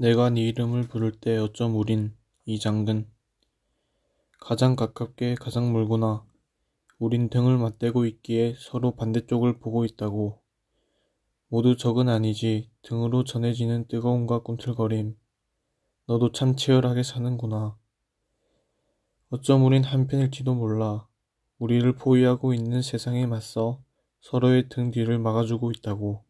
내가 네 이름을 부를 때 어쩜 우린, 이 장근. 가장 가깝게 가장 멀구나. 우린 등을 맞대고 있기에 서로 반대쪽을 보고 있다고. 모두 적은 아니지. 등으로 전해지는 뜨거움과 꿈틀거림. 너도 참 치열하게 사는구나. 어쩜 우린 한편일지도 몰라. 우리를 포위하고 있는 세상에 맞서 서로의 등 뒤를 막아주고 있다고.